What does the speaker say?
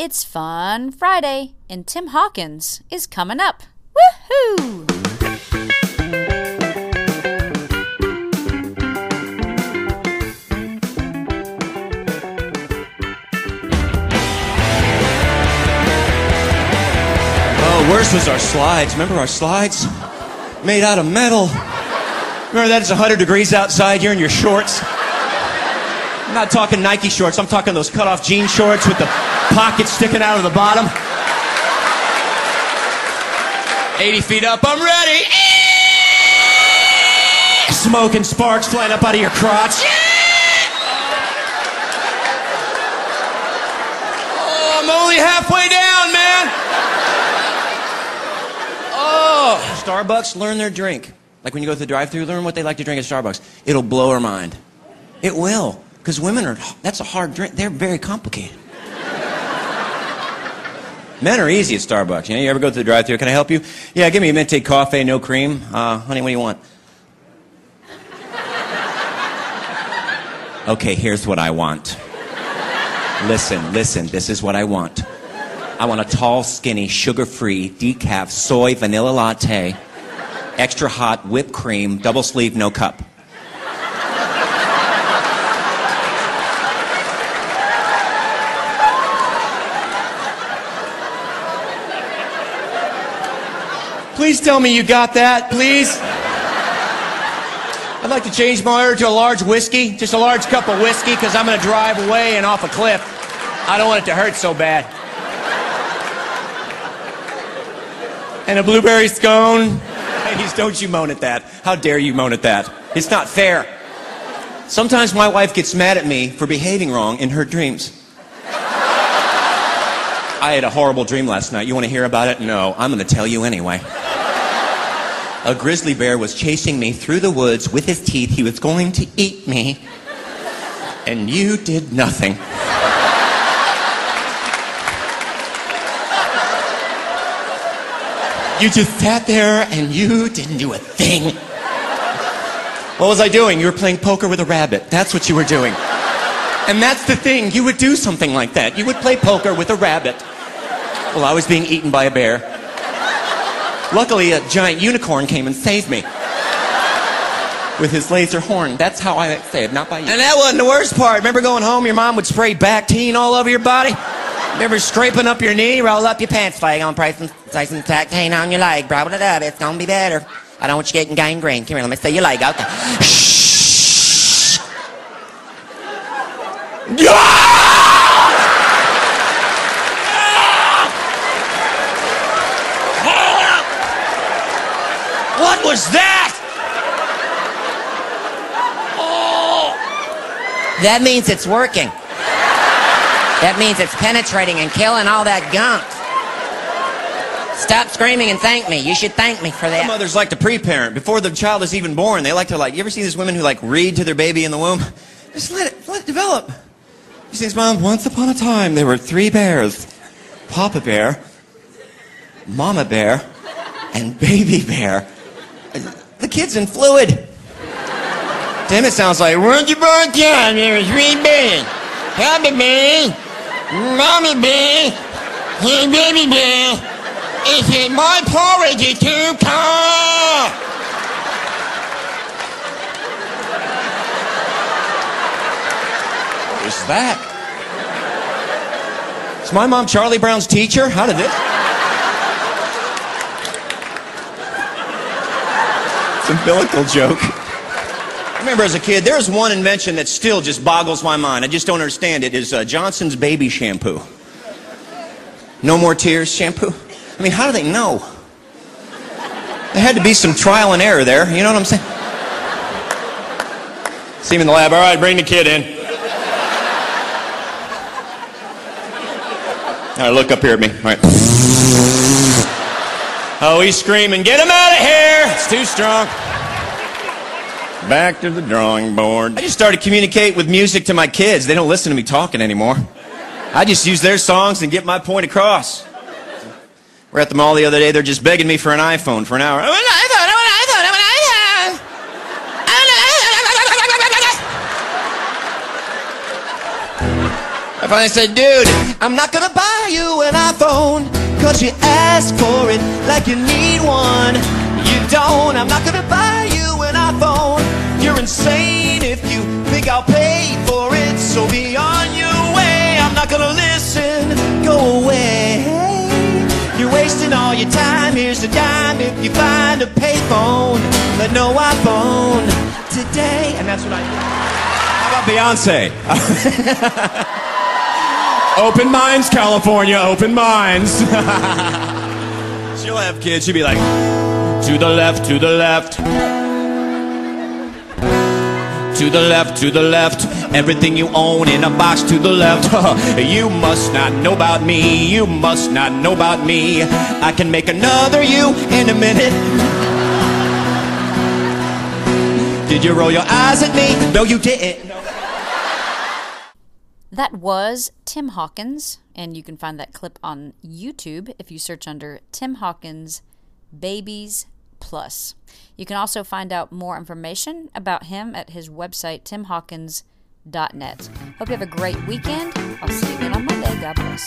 It's Fun Friday, and Tim Hawkins is coming up. Woohoo! Oh, worse was our slides. Remember our slides? Made out of metal. Remember that it's 100 degrees outside, you're in your shorts. I'm not talking Nike shorts, I'm talking those cut off jean shorts with the pockets sticking out of the bottom. 80 feet up, I'm ready. Smoke and sparks flying up out of your crotch. Oh, I'm only halfway down, man. Oh, Starbucks, learn their drink. Like when you go to the drive-thru, learn what they like to drink at Starbucks. It'll blow our mind. It will, because women are. That's a hard drink. They're very complicated. Men are easy at Starbucks. You know, you ever go to the drive-thru? Can I help you? Yeah, give me a mint coffee, no cream. Uh, honey, what do you want? Okay, here's what I want. Listen, listen, this is what I want. I want a tall, skinny, sugar-free, decaf, soy, vanilla latte, extra hot, whipped cream, double sleeve, no cup. Please tell me you got that, please. I'd like to change my order to a large whiskey, just a large cup of whiskey, because I'm going to drive away and off a cliff. I don't want it to hurt so bad. And a blueberry scone. Ladies, don't you moan at that. How dare you moan at that? It's not fair. Sometimes my wife gets mad at me for behaving wrong in her dreams. I had a horrible dream last night. You want to hear about it? No, I'm going to tell you anyway. A grizzly bear was chasing me through the woods with his teeth. He was going to eat me. And you did nothing. You just sat there and you didn't do a thing. What was I doing? You were playing poker with a rabbit. That's what you were doing. And that's the thing. You would do something like that. You would play poker with a rabbit. Well, I was being eaten by a bear. Luckily, a giant unicorn came and saved me. With his laser horn. That's how I saved, not by you. And that wasn't the worst part. Remember going home, your mom would spray Bactine all over your body? Remember scraping up your knee, roll up your pants flag on price and say some Bactine on your leg, bro. it up. It's gonna be better. I don't want you getting gangrene. Come here, let me see your leg. Okay. Shh. What was that? Oh. That means it's working. That means it's penetrating and killing all that gunk. Stop screaming and thank me. You should thank me for Some that. mothers like to pre-parent before the child is even born. They like to like. You ever see these women who like read to their baby in the womb? Just let it let it develop. You see mom. Once upon a time, there were three bears: Papa Bear, Mama Bear, and Baby Bear. The kid's in fluid. Damn, it sounds like. Once upon a time, there were three bears: Papa Bear, Mama Bear, and Baby Bear. Is it my porridge is too cold? What is that? Is my mom Charlie Brown's teacher? How did this? It's umbilical joke. I remember as a kid, there's one invention that still just boggles my mind. I just don't understand it. Is uh, Johnson's baby shampoo? No more tears shampoo. I mean, how do they know? There had to be some trial and error there. You know what I'm saying? See him in the lab. All right, bring the kid in. All right, look up here at me. All right. Oh, he's screaming, get him out of here! It's too strong. Back to the drawing board. I just started to communicate with music to my kids. They don't listen to me talking anymore. I just use their songs and get my point across. We're at the mall the other day. They're just begging me for an iPhone for an hour. I want an iPhone. I want an iPhone. I want an iPhone. I want an iPhone. I finally said, dude, I'm not gonna buy you an iPhone, cause you ask for it like you need one. You don't, I'm not gonna buy you an iPhone. You're insane if you think I'll pay for it, so be on your way. I'm not gonna listen, go away. You're wasting all your time, here's a dime if you find a payphone, but no iPhone today. And that's what I do. How about Beyonce? open minds, California, open minds. She'll have kids. She'll be like, to the left, to the left. To the left, to the left. Everything you own in a box to the left. you must not know about me. You must not know about me. I can make another you in a minute. Did you roll your eyes at me? No, you didn't. That was Tim Hawkins, and you can find that clip on YouTube if you search under Tim Hawkins Babies Plus. You can also find out more information about him at his website, timhawkins.net. Hope you have a great weekend. I'll see you again on Monday. God bless.